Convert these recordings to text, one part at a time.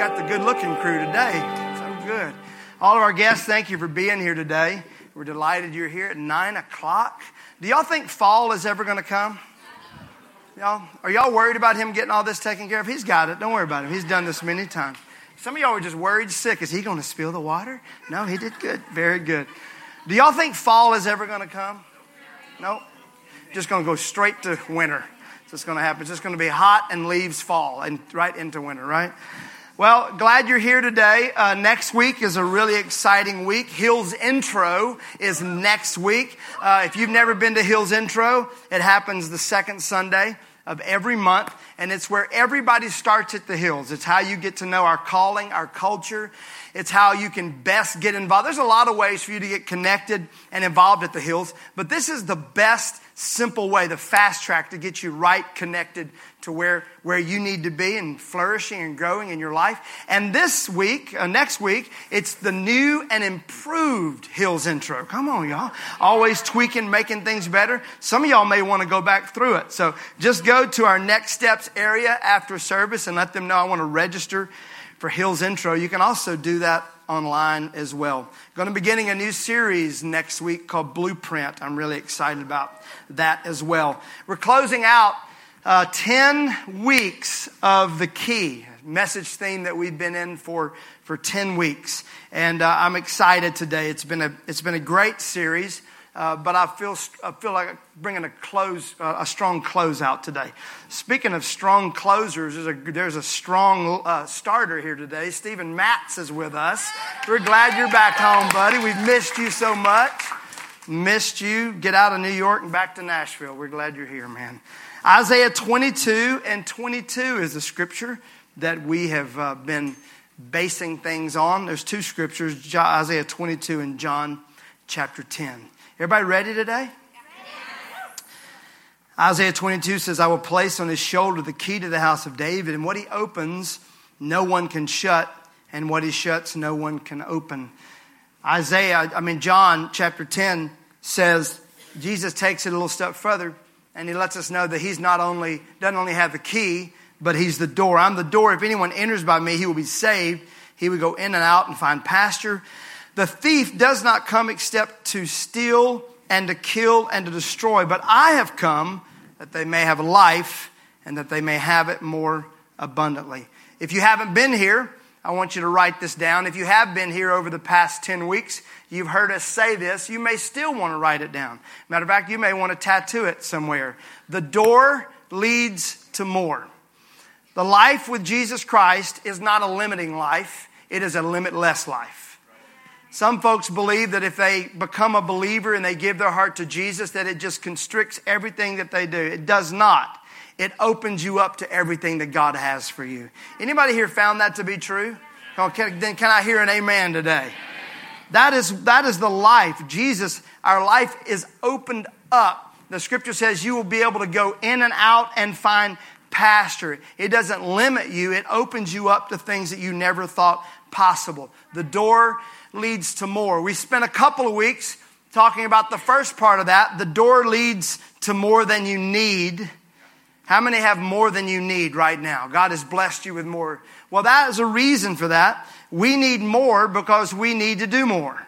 got the good looking crew today. So good. All of our guests, thank you for being here today. We're delighted you're here at 9 o'clock. Do y'all think fall is ever going to come? Y'all, are y'all worried about him getting all this taken care of? He's got it. Don't worry about him. He's done this many times. Some of y'all were just worried sick. Is he going to spill the water? No, he did good. Very good. Do y'all think fall is ever going to come? No. Just going to go straight to winter. It's just going to happen. It's just going to be hot and leaves fall and right into winter, right? Well, glad you're here today. Uh, next week is a really exciting week. Hills Intro is next week. Uh, if you've never been to Hills Intro, it happens the second Sunday of every month, and it's where everybody starts at the Hills. It's how you get to know our calling, our culture. It's how you can best get involved. There's a lot of ways for you to get connected and involved at the Hills, but this is the best simple way, the fast track to get you right connected to where, where you need to be and flourishing and growing in your life. And this week, uh, next week, it's the new and improved Hills intro. Come on, y'all. Always tweaking, making things better. Some of y'all may want to go back through it. So just go to our next steps area after service and let them know I want to register for Hills intro. You can also do that online as well. Going to be beginning a new series next week called Blueprint. I'm really excited about that as well. We're closing out uh, 10 weeks of the key message theme that we've been in for, for 10 weeks. And uh, I'm excited today. It's been a, it's been a great series. Uh, but I feel, I feel like bringing a close, uh, a strong close out today. Speaking of strong closers, there's a, there's a strong uh, starter here today. Stephen Matz is with us. We're glad you're back home, buddy. We've missed you so much. Missed you. Get out of New York and back to Nashville. We're glad you're here, man. Isaiah 22 and 22 is the scripture that we have uh, been basing things on. There's two scriptures, Isaiah 22 and John chapter 10. Everybody ready today? Isaiah 22 says, I will place on his shoulder the key to the house of David, and what he opens, no one can shut, and what he shuts, no one can open. Isaiah, I mean, John chapter 10 says, Jesus takes it a little step further, and he lets us know that he's not only, doesn't only have the key, but he's the door. I'm the door. If anyone enters by me, he will be saved. He will go in and out and find pasture. The thief does not come except to steal and to kill and to destroy, but I have come that they may have life and that they may have it more abundantly. If you haven't been here, I want you to write this down. If you have been here over the past 10 weeks, you've heard us say this, you may still want to write it down. Matter of fact, you may want to tattoo it somewhere. The door leads to more. The life with Jesus Christ is not a limiting life, it is a limitless life. Some folks believe that if they become a believer and they give their heart to Jesus, that it just constricts everything that they do. It does not. It opens you up to everything that God has for you. Anybody here found that to be true? then can I hear an amen today? That is, that is the life. Jesus, our life is opened up. The scripture says you will be able to go in and out and find pasture. It doesn't limit you, it opens you up to things that you never thought possible. The door leads to more. We spent a couple of weeks talking about the first part of that. The door leads to more than you need. How many have more than you need right now? God has blessed you with more. Well, that is a reason for that. We need more because we need to do more.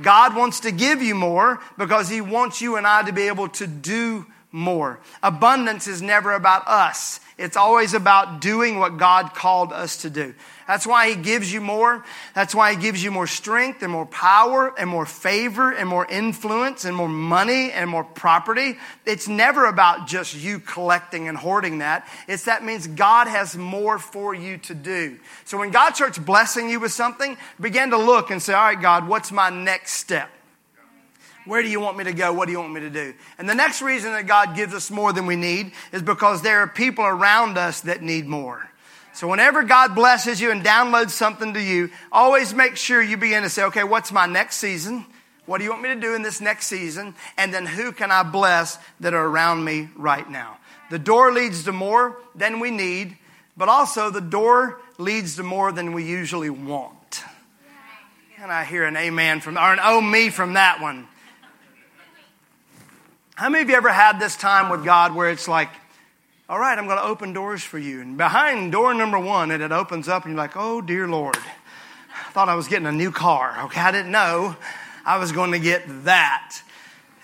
God wants to give you more because He wants you and I to be able to do more. Abundance is never about us. It's always about doing what God called us to do. That's why He gives you more. That's why He gives you more strength and more power and more favor and more influence and more money and more property. It's never about just you collecting and hoarding that. It's that means God has more for you to do. So when God starts blessing you with something, begin to look and say, all right, God, what's my next step? Where do you want me to go? What do you want me to do? And the next reason that God gives us more than we need is because there are people around us that need more. So whenever God blesses you and downloads something to you, always make sure you begin to say, okay, what's my next season? What do you want me to do in this next season? And then who can I bless that are around me right now? The door leads to more than we need, but also the door leads to more than we usually want. And I hear an amen from, or an oh me from that one. How many of you ever had this time with God where it's like, All right, I'm going to open doors for you. And behind door number one, it, it opens up, and you're like, oh, dear Lord. I thought I was getting a new car. Okay, I didn't know I was going to get that.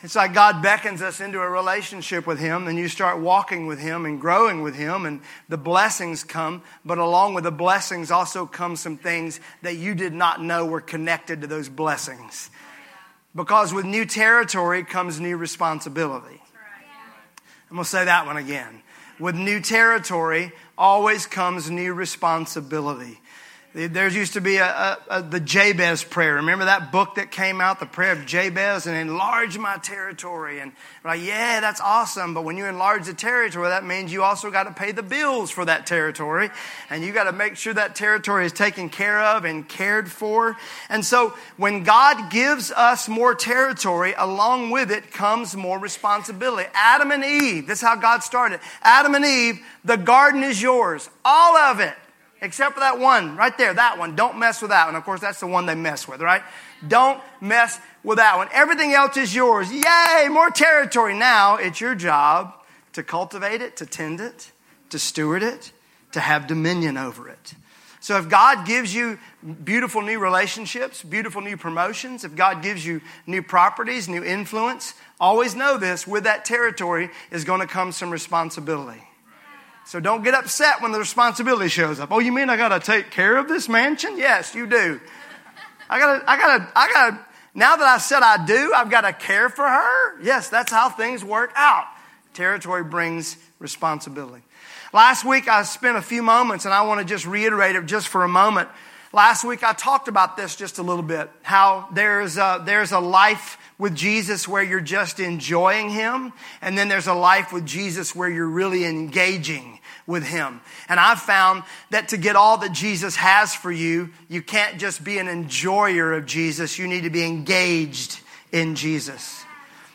It's like God beckons us into a relationship with Him, and you start walking with Him and growing with Him, and the blessings come. But along with the blessings also come some things that you did not know were connected to those blessings. Because with new territory comes new responsibility. I'm going to say that one again. With new territory always comes new responsibility. There used to be a, a, a, the Jabez prayer. Remember that book that came out, the prayer of Jabez, and enlarge my territory. And like, yeah, that's awesome. But when you enlarge the territory, that means you also got to pay the bills for that territory, and you got to make sure that territory is taken care of and cared for. And so, when God gives us more territory, along with it comes more responsibility. Adam and Eve. This is how God started. Adam and Eve. The garden is yours, all of it except for that one right there, that one. Don't mess with that one. Of course, that's the one they mess with, right? Don't mess with that one. Everything else is yours. Yay, more territory. Now it's your job to cultivate it, to tend it, to steward it, to have dominion over it. So if God gives you beautiful new relationships, beautiful new promotions, if God gives you new properties, new influence, always know this with that territory is going to come some responsibility. So don't get upset when the responsibility shows up. Oh, you mean I got to take care of this mansion? Yes, you do. I got to, I got to, I got to, now that I said I do, I've got to care for her. Yes, that's how things work out. Territory brings responsibility. Last week I spent a few moments and I want to just reiterate it just for a moment. Last week I talked about this just a little bit, how there's a, there's a life with Jesus where you're just enjoying Him, and then there's a life with Jesus where you're really engaging with Him. And I've found that to get all that Jesus has for you, you can't just be an enjoyer of Jesus, you need to be engaged in Jesus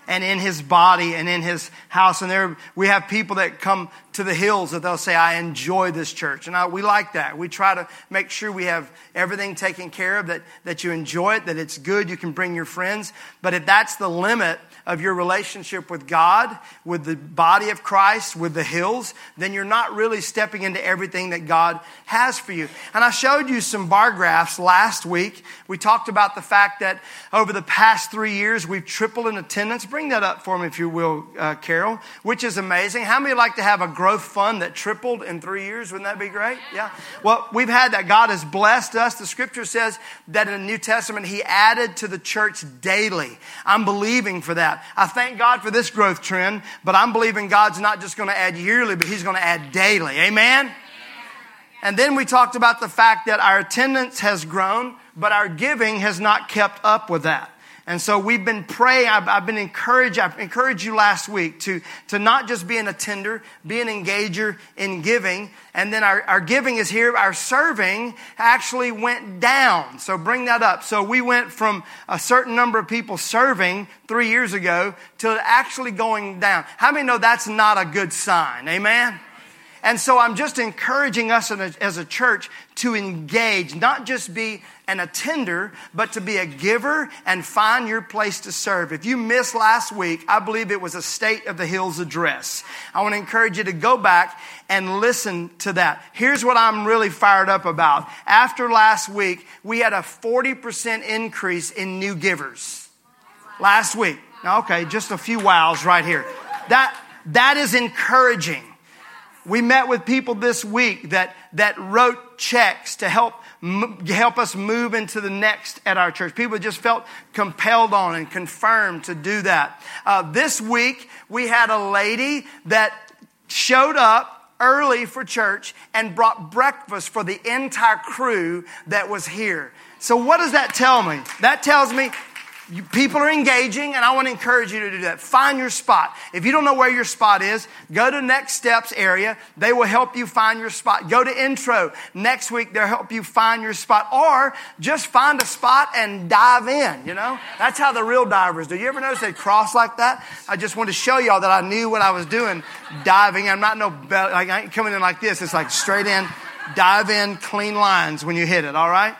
and in his body and in his house. And there we have people that come to the hills that they'll say, I enjoy this church. And I, we like that. We try to make sure we have everything taken care of, that, that you enjoy it, that it's good, you can bring your friends. But if that's the limit, of your relationship with God, with the body of Christ, with the hills, then you're not really stepping into everything that God has for you. And I showed you some bar graphs last week. We talked about the fact that over the past three years, we've tripled in attendance. Bring that up for me, if you will, uh, Carol, which is amazing. How many like to have a growth fund that tripled in three years? Wouldn't that be great? Yeah. Well, we've had that. God has blessed us. The scripture says that in the New Testament, He added to the church daily. I'm believing for that. I thank God for this growth trend, but I'm believing God's not just going to add yearly, but He's going to add daily. Amen? And then we talked about the fact that our attendance has grown, but our giving has not kept up with that. And so we've been praying. I've, I've, been encouraged. I've encouraged you last week to, to not just be an attender, be an engager in giving. And then our, our giving is here. Our serving actually went down. So bring that up. So we went from a certain number of people serving three years ago to actually going down. How many know that's not a good sign? Amen? And so I'm just encouraging us as a church to engage, not just be an attender, but to be a giver and find your place to serve. If you missed last week, I believe it was a State of the Hills address. I want to encourage you to go back and listen to that. Here's what I'm really fired up about. After last week, we had a 40% increase in new givers. Last week. Okay, just a few wows right here. That, that is encouraging. We met with people this week that, that wrote checks to help, help us move into the next at our church. People just felt compelled on and confirmed to do that. Uh, this week, we had a lady that showed up early for church and brought breakfast for the entire crew that was here. So, what does that tell me? That tells me people are engaging, and I want to encourage you to do that. Find your spot. If you don't know where your spot is, go to Next Steps area. They will help you find your spot. Go to Intro. Next week, they'll help you find your spot. Or just find a spot and dive in, you know? That's how the real divers do. You ever notice they cross like that? I just want to show y'all that I knew what I was doing diving. I'm not no, like, I ain't coming in like this. It's like straight in, dive in, clean lines when you hit it, all right?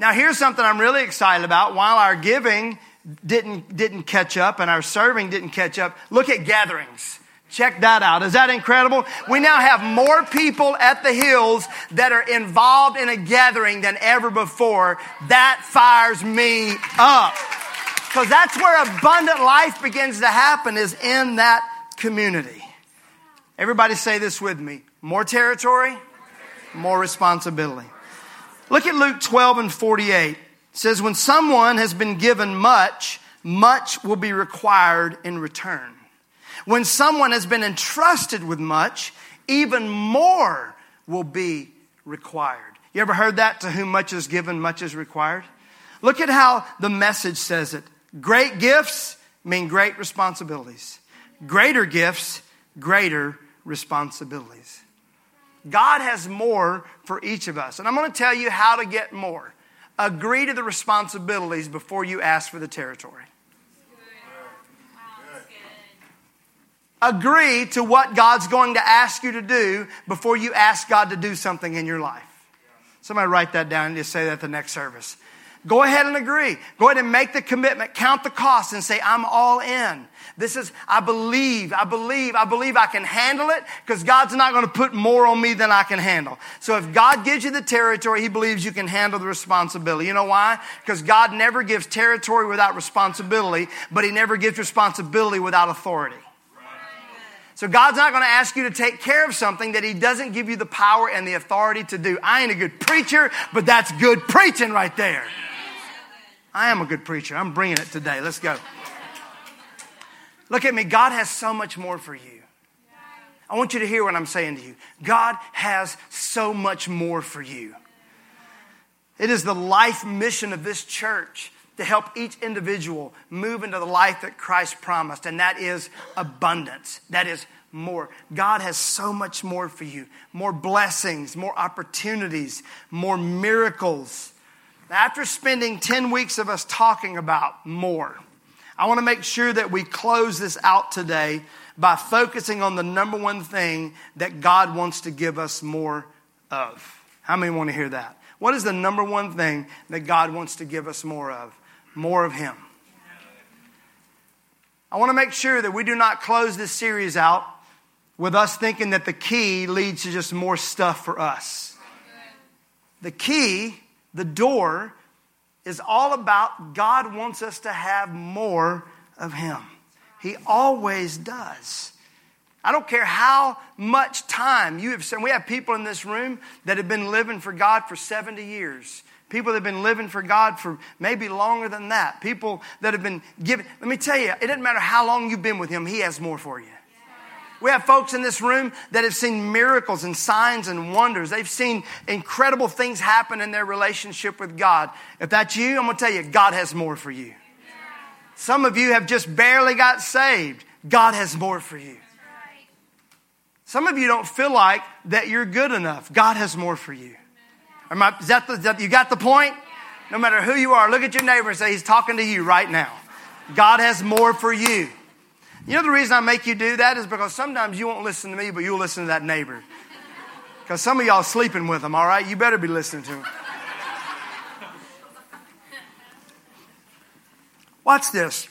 Now, here's something I'm really excited about. While our giving didn't, didn't catch up and our serving didn't catch up, look at gatherings. Check that out. Is that incredible? We now have more people at the hills that are involved in a gathering than ever before. That fires me up. Because that's where abundant life begins to happen is in that community. Everybody say this with me. More territory, more responsibility. Look at Luke 12 and 48. It says, when someone has been given much, much will be required in return. When someone has been entrusted with much, even more will be required. You ever heard that? To whom much is given, much is required. Look at how the message says it. Great gifts mean great responsibilities. Greater gifts, greater responsibilities. God has more for each of us. And I'm going to tell you how to get more. Agree to the responsibilities before you ask for the territory. agree to what God's going to ask you to do before you ask God to do something in your life. Somebody write that down and just say that at the next service. Go ahead and agree. Go ahead and make the commitment, count the cost, and say, I'm all in. This is, I believe, I believe, I believe I can handle it because God's not going to put more on me than I can handle. So if God gives you the territory, He believes you can handle the responsibility. You know why? Because God never gives territory without responsibility, but He never gives responsibility without authority. So God's not going to ask you to take care of something that He doesn't give you the power and the authority to do. I ain't a good preacher, but that's good preaching right there. I am a good preacher. I'm bringing it today. Let's go. Look at me. God has so much more for you. I want you to hear what I'm saying to you. God has so much more for you. It is the life mission of this church to help each individual move into the life that Christ promised, and that is abundance. That is more. God has so much more for you more blessings, more opportunities, more miracles. After spending 10 weeks of us talking about more, I want to make sure that we close this out today by focusing on the number one thing that God wants to give us more of. How many want to hear that? What is the number one thing that God wants to give us more of? more of Him. I want to make sure that we do not close this series out with us thinking that the key leads to just more stuff for us. The key, the door, is all about God wants us to have more of Him. He always does. I don't care how much time you have spent. We have people in this room that have been living for God for 70 years. People that have been living for God for maybe longer than that. People that have been given. Let me tell you, it doesn't matter how long you've been with Him, He has more for you. We have folks in this room that have seen miracles and signs and wonders. They've seen incredible things happen in their relationship with God. If that's you, I'm going to tell you, God has more for you. Some of you have just barely got saved. God has more for you. Some of you don't feel like that you're good enough. God has more for you. I, is that the, you got the point? No matter who you are, look at your neighbor and say, He's talking to you right now. God has more for you. You know the reason I make you do that is because sometimes you won't listen to me, but you'll listen to that neighbor. Because some of y'all sleeping with them, all right? You better be listening to them. Watch this.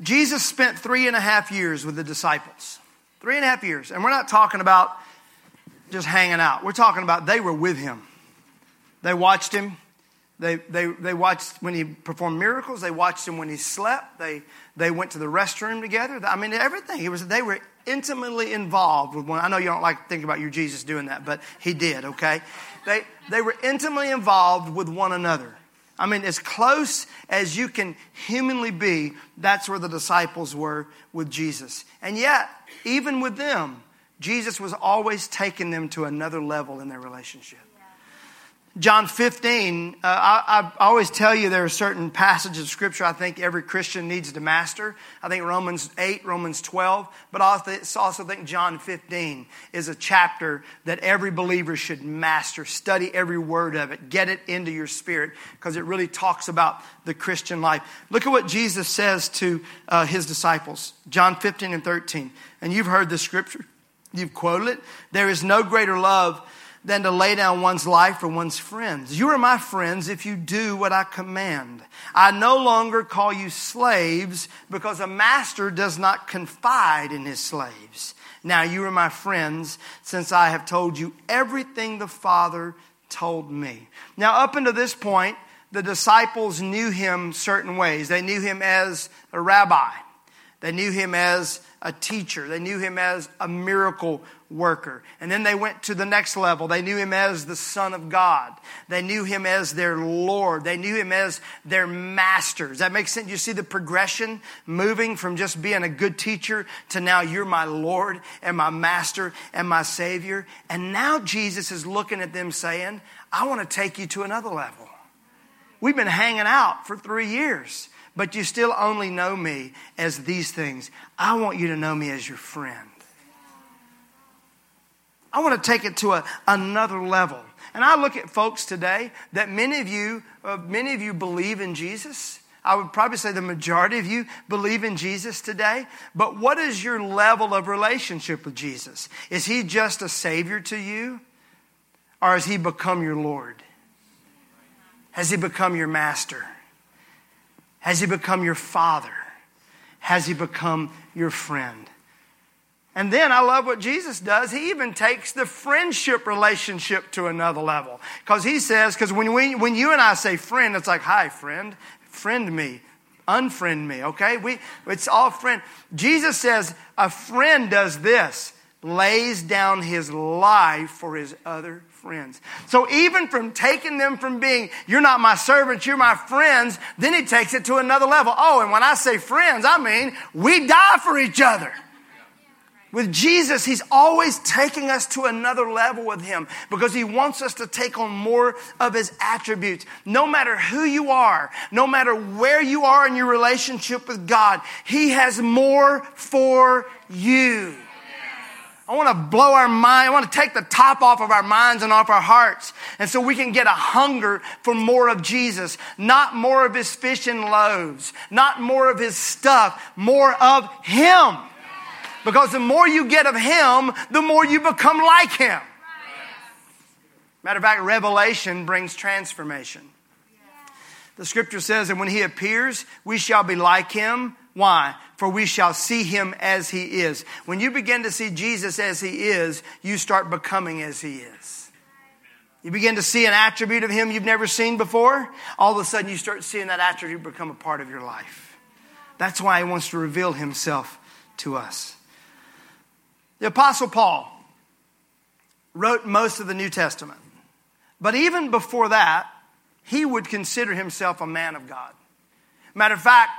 Jesus spent three and a half years with the disciples. Three and a half years. And we're not talking about just hanging out. We're talking about they were with him. They watched him. They, they, they watched when he performed miracles. They watched him when he slept. They, they went to the restroom together. I mean, everything. It was, they were intimately involved with one. I know you don't like to think about your Jesus doing that, but he did, okay? They, they were intimately involved with one another. I mean, as close as you can humanly be, that's where the disciples were with Jesus. And yet, even with them, Jesus was always taking them to another level in their relationship. John 15, uh, I, I, always tell you there are certain passages of Scripture I think every Christian needs to master. I think Romans 8, Romans 12, but I also think John 15 is a chapter that every believer should master. Study every word of it, get it into your spirit, because it really talks about the Christian life. Look at what Jesus says to uh, his disciples John 15 and 13. And you've heard the Scripture, you've quoted it. There is no greater love than to lay down one's life for one's friends. You are my friends if you do what I command. I no longer call you slaves because a master does not confide in his slaves. Now you are my friends since I have told you everything the Father told me. Now, up until this point, the disciples knew him certain ways. They knew him as a rabbi. They knew him as a teacher. They knew him as a miracle worker. And then they went to the next level. They knew him as the Son of God. They knew him as their Lord. They knew him as their master. Does that make sense? You see the progression moving from just being a good teacher to now you're my Lord and my master and my Savior. And now Jesus is looking at them saying, I want to take you to another level. We've been hanging out for three years but you still only know me as these things. I want you to know me as your friend. I want to take it to a, another level. And I look at folks today that many of you, uh, many of you believe in Jesus. I would probably say the majority of you believe in Jesus today. But what is your level of relationship with Jesus? Is he just a savior to you? Or has he become your Lord? Has he become your master? Has he become your father? Has he become your friend? And then I love what Jesus does. He even takes the friendship relationship to another level. Because he says, because when, when you and I say friend, it's like, hi, friend, friend me, unfriend me, okay? We, it's all friend. Jesus says, a friend does this, lays down his life for his other friends. So even from taking them from being, you're not my servants, you're my friends, then he takes it to another level. Oh, and when I say friends, I mean we die for each other. With Jesus, He's always taking us to another level with Him because He wants us to take on more of His attributes. No matter who you are, no matter where you are in your relationship with God, He has more for you. I want to blow our mind. I want to take the top off of our minds and off our hearts. And so we can get a hunger for more of Jesus, not more of his fish and loaves, not more of his stuff, more of him. Because the more you get of him, the more you become like him. Matter of fact, revelation brings transformation. The scripture says that when he appears, we shall be like him why? For we shall see him as he is. When you begin to see Jesus as he is, you start becoming as he is. You begin to see an attribute of him you've never seen before, all of a sudden you start seeing that attribute become a part of your life. That's why he wants to reveal himself to us. The Apostle Paul wrote most of the New Testament. But even before that, he would consider himself a man of God. Matter of fact,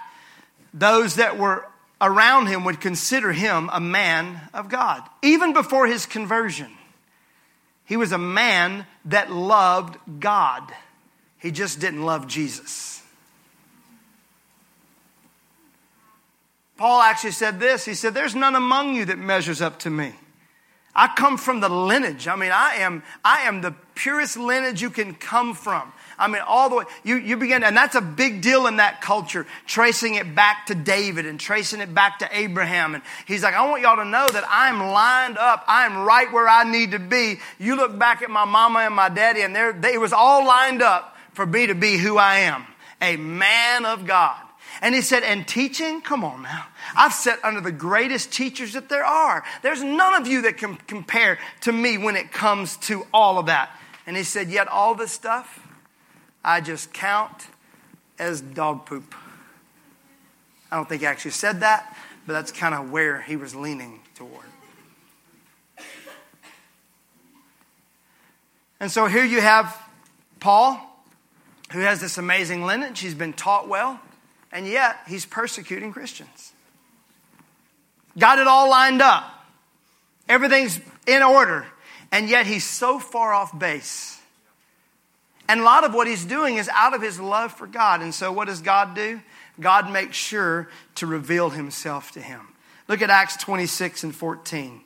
those that were around him would consider him a man of God. Even before his conversion, he was a man that loved God. He just didn't love Jesus. Paul actually said this. He said, There's none among you that measures up to me. I come from the lineage. I mean, I am, I am the purest lineage you can come from. I mean, all the way, you, you begin, and that's a big deal in that culture, tracing it back to David and tracing it back to Abraham. And he's like, I want y'all to know that I'm lined up. I'm right where I need to be. You look back at my mama and my daddy, and they they, it was all lined up for me to be who I am a man of God. And he said, and teaching? Come on now. I've sat under the greatest teachers that there are. There's none of you that can compare to me when it comes to all of that. And he said, yet all this stuff, I just count as dog poop. I don't think he actually said that, but that's kind of where he was leaning toward. And so here you have Paul, who has this amazing lineage. He's been taught well, and yet he's persecuting Christians. Got it all lined up, everything's in order, and yet he's so far off base and a lot of what he's doing is out of his love for God. And so, what does God do? God makes sure to reveal himself to him. Look at Acts 26 and 14.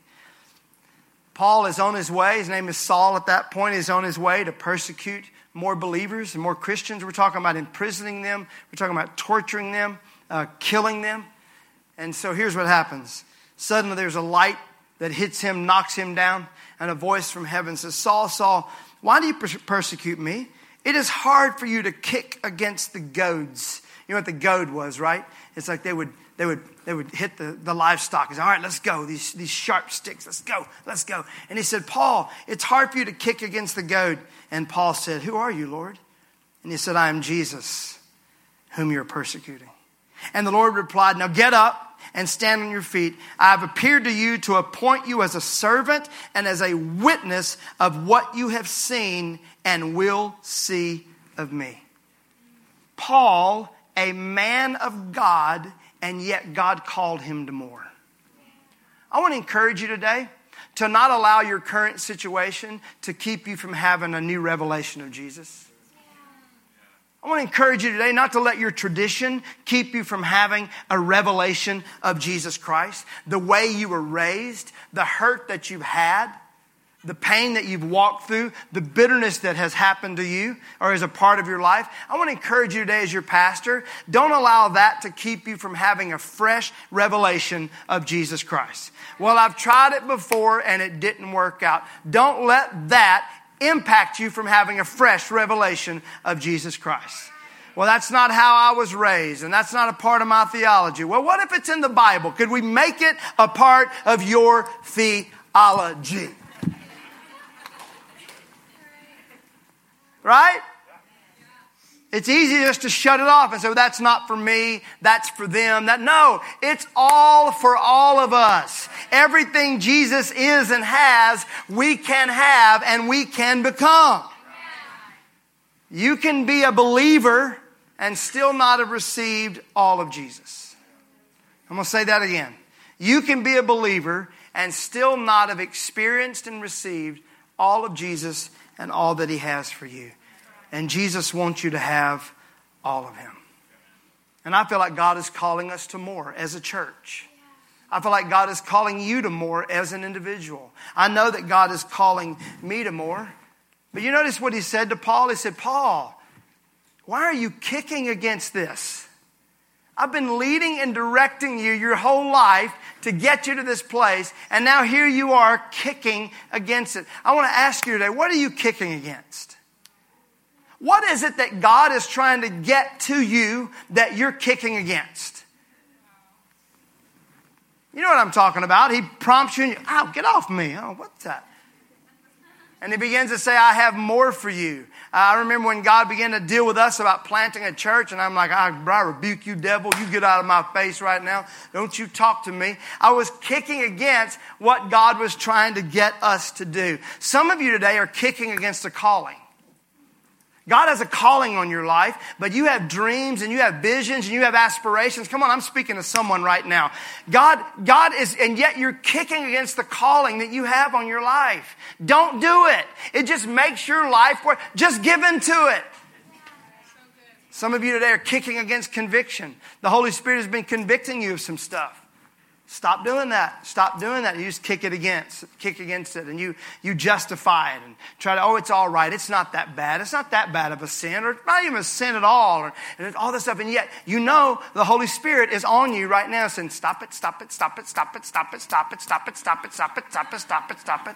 Paul is on his way. His name is Saul at that point. He's on his way to persecute more believers and more Christians. We're talking about imprisoning them, we're talking about torturing them, uh, killing them. And so here's what happens suddenly there's a light that hits him, knocks him down, and a voice from heaven says, Saul, Saul, why do you persecute me? It is hard for you to kick against the goads. You know what the goad was, right? It's like they would they would they would hit the, the livestock. He's all right, let's go. These these sharp sticks, let's go, let's go. And he said, Paul, it's hard for you to kick against the goad. And Paul said, Who are you, Lord? And he said, I am Jesus, whom you're persecuting. And the Lord replied, Now get up and stand on your feet. I have appeared to you to appoint you as a servant and as a witness of what you have seen and will see of me. Paul, a man of God, and yet God called him to more. I want to encourage you today to not allow your current situation to keep you from having a new revelation of Jesus. I want to encourage you today not to let your tradition keep you from having a revelation of Jesus Christ. The way you were raised, the hurt that you've had, the pain that you've walked through, the bitterness that has happened to you or as a part of your life. I want to encourage you today as your pastor, don't allow that to keep you from having a fresh revelation of Jesus Christ. Well, I've tried it before and it didn't work out. Don't let that impact you from having a fresh revelation of Jesus Christ. Well, that's not how I was raised, and that's not a part of my theology. Well, what if it's in the Bible? Could we make it a part of your theology? Right? It's easy just to shut it off and say, well, that's not for me, that's for them. That no, it's all for all of us. Everything Jesus is and has, we can have and we can become. You can be a believer and still not have received all of Jesus. I'm going to say that again. You can be a believer and still not have experienced and received all of Jesus and all that he has for you. And Jesus wants you to have all of Him. And I feel like God is calling us to more as a church. I feel like God is calling you to more as an individual. I know that God is calling me to more. But you notice what he said to Paul? He said, Paul, why are you kicking against this? I've been leading and directing you your whole life to get you to this place, and now here you are kicking against it. I want to ask you today, what are you kicking against? What is it that God is trying to get to you that you're kicking against? You know what I'm talking about. He prompts you, and you, oh, get off me. Oh, what's that? And he begins to say, I have more for you. I remember when God began to deal with us about planting a church, and I'm like, I, I rebuke you, devil. You get out of my face right now. Don't you talk to me. I was kicking against what God was trying to get us to do. Some of you today are kicking against a calling. God has a calling on your life, but you have dreams and you have visions and you have aspirations. Come on, I'm speaking to someone right now. God, God is, and yet you're kicking against the calling that you have on your life. Don't do it. It just makes your life. Just give into it. Some of you today are kicking against conviction. The Holy Spirit has been convicting you of some stuff. Stop doing that. Stop doing that. You just kick it against, kick against it, and you you justify it and try to. Oh, it's all right. It's not that bad. It's not that bad of a sin, or not even a sin at all, or and all this stuff. And yet, you know, the Holy Spirit is on you right now, saying, "Stop it! Stop it! Stop it! Stop it! Stop it! Stop it! Stop it! Stop it! Stop it! Stop it! Stop it! Stop it!"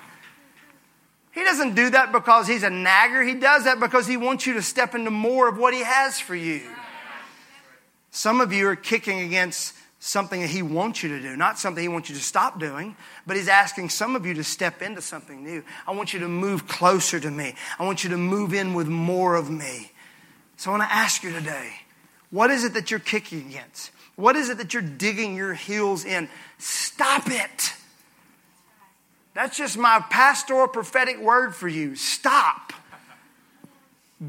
He doesn't do that because he's a nagger. He does that because he wants you to step into more of what he has for you. Some of you are kicking against something that He wants you to do, not something He wants you to stop doing, but He's asking some of you to step into something new. I want you to move closer to me. I want you to move in with more of me. So I want to ask you today what is it that you're kicking against? What is it that you're digging your heels in? Stop it. That's just my pastoral prophetic word for you. Stop.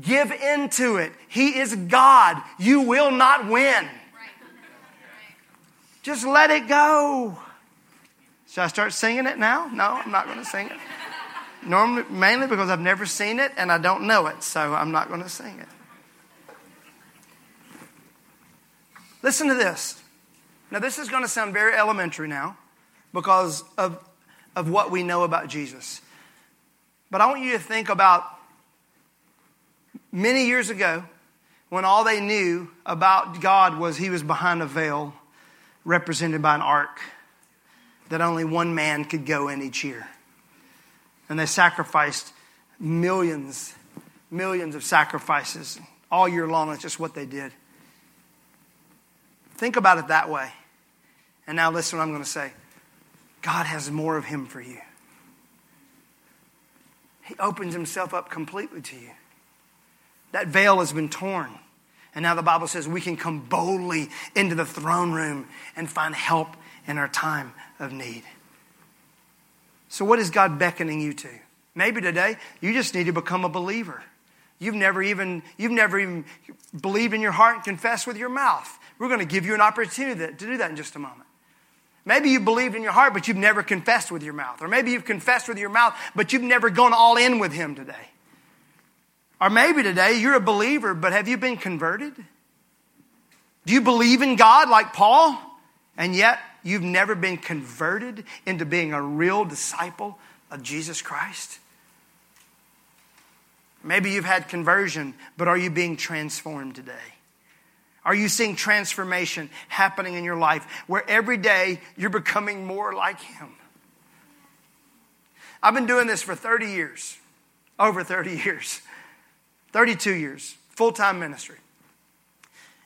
Give into it. He is God. You will not win. Just let it go. Should I start singing it now? No, I'm not going to sing it. Normally, mainly because I've never seen it and I don't know it, so I'm not going to sing it. Listen to this. Now, this is going to sound very elementary now because of, of what we know about Jesus. But I want you to think about many years ago when all they knew about God was he was behind a veil represented by an ark. that only one man could go in each year. And they sacrificed millions, millions of sacrifices all year long. That's just what they did. Think about it that way. And now listen what I'm going to say. God has more of him for you. He opens himself up completely to you. That veil has been torn. And now the Bible says we can come boldly into the throne room and find help in our time of need. So, what is God beckoning you to? Maybe today you just need to become a believer. You've never even, you've never even believed in your heart and confessed with your mouth. We're going to give you an opportunity to do that in just a moment. Maybe you believed in your heart, but you've never confessed with your mouth. Or maybe you've confessed with your mouth, but you've never gone all in with Him today. Or maybe today you're a believer, but have you been converted? Do you believe in God like Paul? And yet you've never been converted into being a real disciple of Jesus Christ? Maybe you've had conversion, but are you being transformed today? Are you seeing transformation happening in your life where every day you're becoming more like Him? I've been doing this for 30 years, over 30 years, 32 years, full time ministry.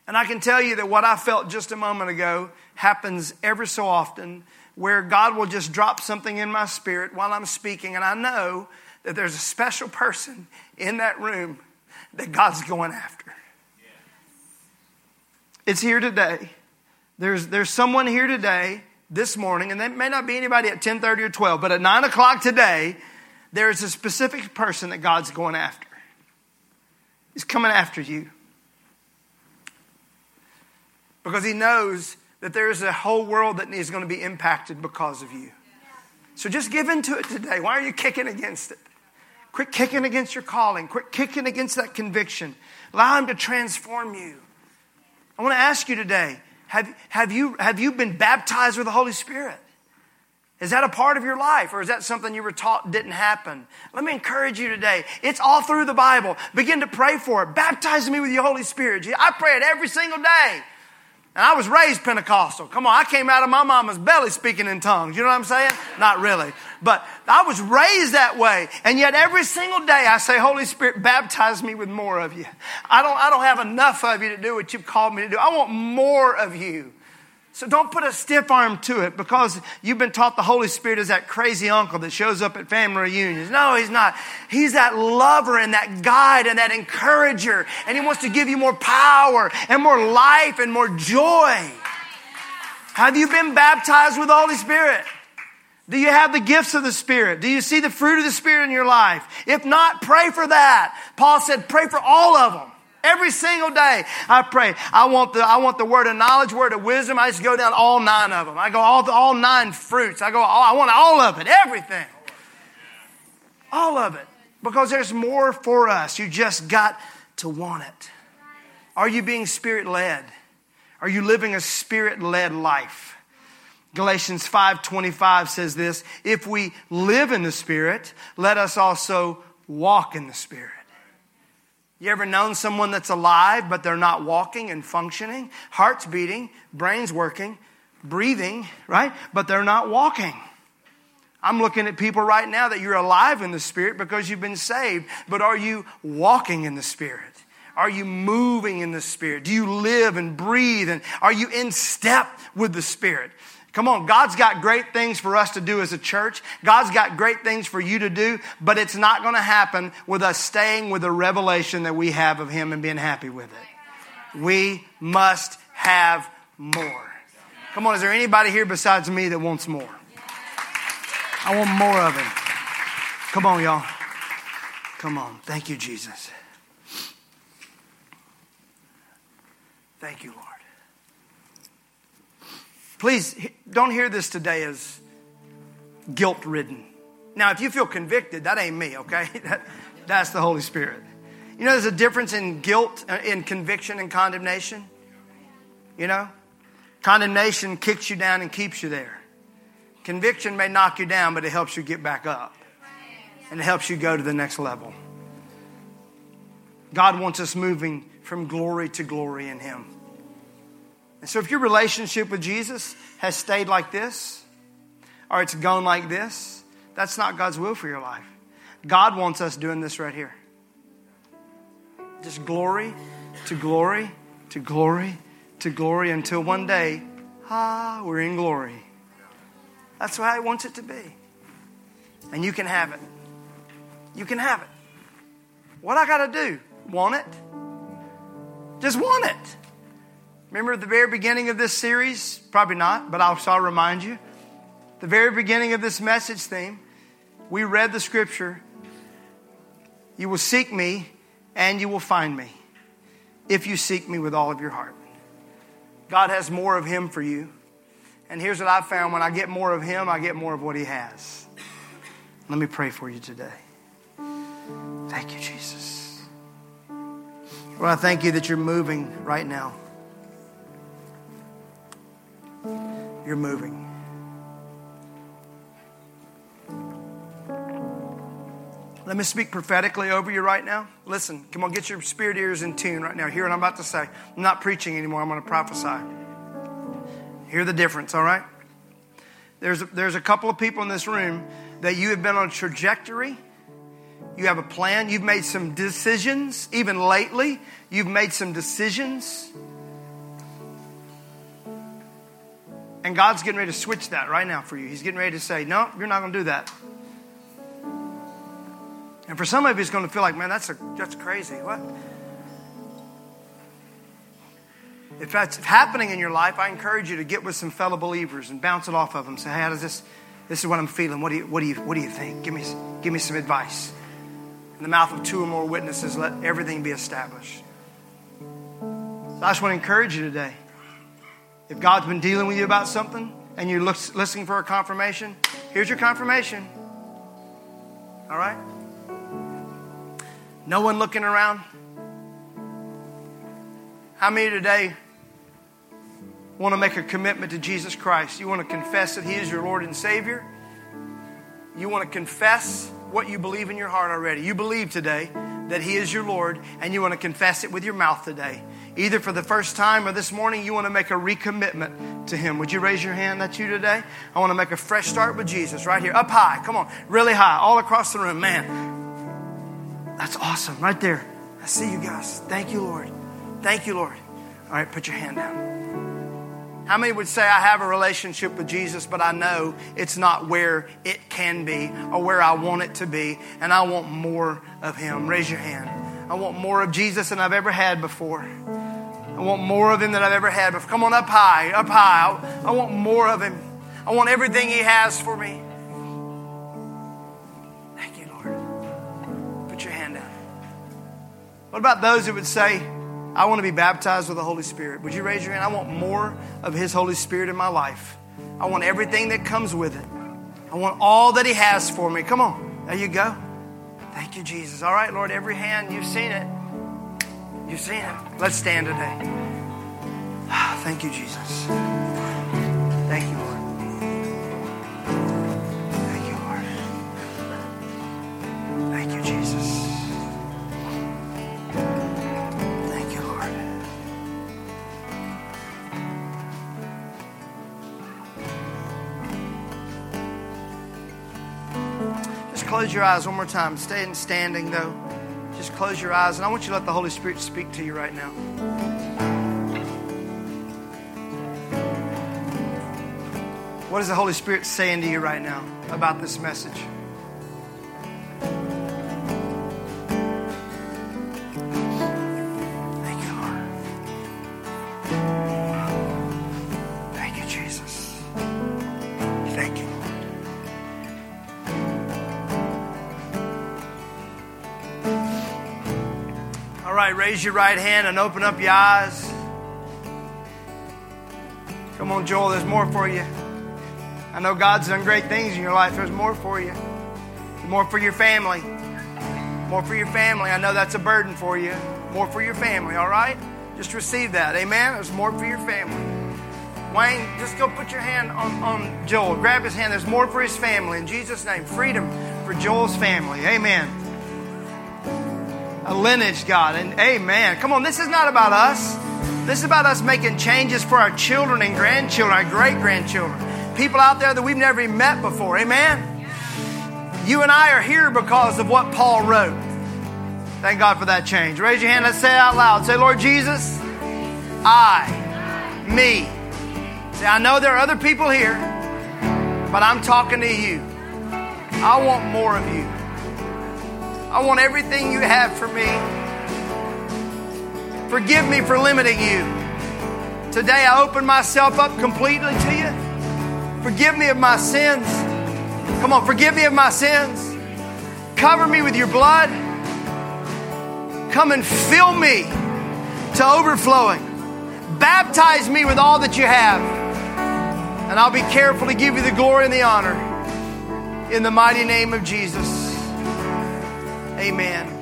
And I can tell you that what I felt just a moment ago happens ever so often where God will just drop something in my spirit while I'm speaking, and I know that there's a special person in that room that God's going after. It's here today. There's, there's someone here today, this morning, and there may not be anybody at 10:30 or 12, but at 9 o'clock today, there is a specific person that God's going after. He's coming after you. Because he knows that there is a whole world that is going to be impacted because of you. So just give into it today. Why are you kicking against it? Quit kicking against your calling. Quit kicking against that conviction. Allow Him to transform you. I want to ask you today have, have, you, have you been baptized with the Holy Spirit? Is that a part of your life or is that something you were taught didn't happen? Let me encourage you today. It's all through the Bible. Begin to pray for it. Baptize me with your Holy Spirit. I pray it every single day. And I was raised Pentecostal. Come on, I came out of my mama's belly speaking in tongues. You know what I'm saying? Not really. But I was raised that way. And yet every single day I say, Holy Spirit, baptize me with more of you. I don't, I don't have enough of you to do what you've called me to do. I want more of you. So don't put a stiff arm to it because you've been taught the Holy Spirit is that crazy uncle that shows up at family reunions. No, he's not. He's that lover and that guide and that encourager. And he wants to give you more power and more life and more joy. Have you been baptized with the Holy Spirit? Do you have the gifts of the Spirit? Do you see the fruit of the Spirit in your life? If not, pray for that. Paul said, pray for all of them. Every single day I pray. I want the, I want the word of knowledge, word of wisdom. I just go down all nine of them. I go all, all nine fruits. I go, all, I want all of it, everything. All of it. Because there's more for us. You just got to want it. Are you being spirit led? Are you living a spirit led life? Galatians 5:25 says this, if we live in the spirit, let us also walk in the spirit. You ever known someone that's alive, but they're not walking and functioning? Heart's beating, brain's working, breathing, right? But they're not walking. I'm looking at people right now that you're alive in the Spirit because you've been saved, but are you walking in the Spirit? Are you moving in the Spirit? Do you live and breathe? And are you in step with the Spirit? Come on, God's got great things for us to do as a church. God's got great things for you to do, but it's not going to happen with us staying with the revelation that we have of Him and being happy with it. We must have more. Come on, is there anybody here besides me that wants more? I want more of Him. Come on, y'all. Come on. Thank you, Jesus. Thank you, Lord. Please don't hear this today as guilt ridden. Now, if you feel convicted, that ain't me, okay? That, that's the Holy Spirit. You know, there's a difference in guilt, uh, in conviction and condemnation. You know? Condemnation kicks you down and keeps you there. Conviction may knock you down, but it helps you get back up. And it helps you go to the next level. God wants us moving from glory to glory in Him. And so, if your relationship with Jesus has stayed like this, or it's gone like this. That's not God's will for your life. God wants us doing this right here. Just glory to glory to glory to glory until one day, ah, we're in glory. That's how He wants it to be. And you can have it. You can have it. What I got to do? Want it? Just want it. Remember the very beginning of this series? Probably not, but I'll, I'll remind you. The very beginning of this message theme, we read the scripture You will seek me and you will find me if you seek me with all of your heart. God has more of Him for you. And here's what I found when I get more of Him, I get more of what He has. Let me pray for you today. Thank you, Jesus. Well, I thank you that you're moving right now. You're moving. Let me speak prophetically over you right now. Listen, come on, get your spirit ears in tune right now. Hear what I'm about to say. I'm not preaching anymore, I'm going to prophesy. Hear the difference, all right? There's a, there's a couple of people in this room that you have been on a trajectory. You have a plan. You've made some decisions. Even lately, you've made some decisions. And God's getting ready to switch that right now for you. He's getting ready to say, No, you're not going to do that. And for some of you, it's going to feel like, man, that's, a, that's crazy. What? If that's happening in your life, I encourage you to get with some fellow believers and bounce it off of them. Say, hey, how does this, this is what I'm feeling. What do you, what do you, what do you think? Give me, give me some advice. In the mouth of two or more witnesses, let everything be established. So I just want to encourage you today. If God's been dealing with you about something and you're listening for a confirmation, here's your confirmation. All right? No one looking around? How many today want to make a commitment to Jesus Christ? You want to confess that He is your Lord and Savior? You want to confess what you believe in your heart already. You believe today that He is your Lord, and you want to confess it with your mouth today. Either for the first time or this morning, you want to make a recommitment to Him. Would you raise your hand? That's you today? I want to make a fresh start with Jesus right here, up high. Come on, really high, all across the room. Man, that's awesome, right there. I see you guys. Thank you, Lord. Thank you, Lord. All right, put your hand down. How many would say, I have a relationship with Jesus, but I know it's not where it can be or where I want it to be, and I want more of Him? Raise your hand. I want more of Jesus than I've ever had before. I want more of Him than I've ever had before. Come on, up high, up high. I, I want more of Him. I want everything He has for me. Thank you, Lord. Put your hand out. What about those who would say, I want to be baptized with the Holy Spirit? Would you raise your hand? I want more of His Holy Spirit in my life. I want everything that comes with it. I want all that He has for me. Come on. There you go. Thank you, Jesus. All right, Lord, every hand, you've seen it. You've seen it. Uh, let's stand today. Thank you, Jesus. Thank you, Lord. Thank you, Lord. Thank you, Jesus. Thank you, Lord. Just close your eyes one more time. Stay in standing though. Just close your eyes, and I want you to let the Holy Spirit speak to you right now. What is the Holy Spirit saying to you right now about this message? Raise your right hand and open up your eyes. Come on, Joel, there's more for you. I know God's done great things in your life. There's more for you. More for your family. More for your family. I know that's a burden for you. More for your family, all right? Just receive that. Amen? There's more for your family. Wayne, just go put your hand on, on Joel. Grab his hand. There's more for his family. In Jesus' name, freedom for Joel's family. Amen a lineage, God. And amen. Come on, this is not about us. This is about us making changes for our children and grandchildren, our great grandchildren. people out there that we've never even met before. Amen? You and I are here because of what Paul wrote. Thank God for that change. Raise your hand. Let's say it out loud. Say, Lord Jesus, I, me. Say, I know there are other people here, but I'm talking to you. I want more of you. I want everything you have for me. Forgive me for limiting you. Today I open myself up completely to you. Forgive me of my sins. Come on, forgive me of my sins. Cover me with your blood. Come and fill me to overflowing. Baptize me with all that you have. And I'll be careful to give you the glory and the honor. In the mighty name of Jesus. Amen.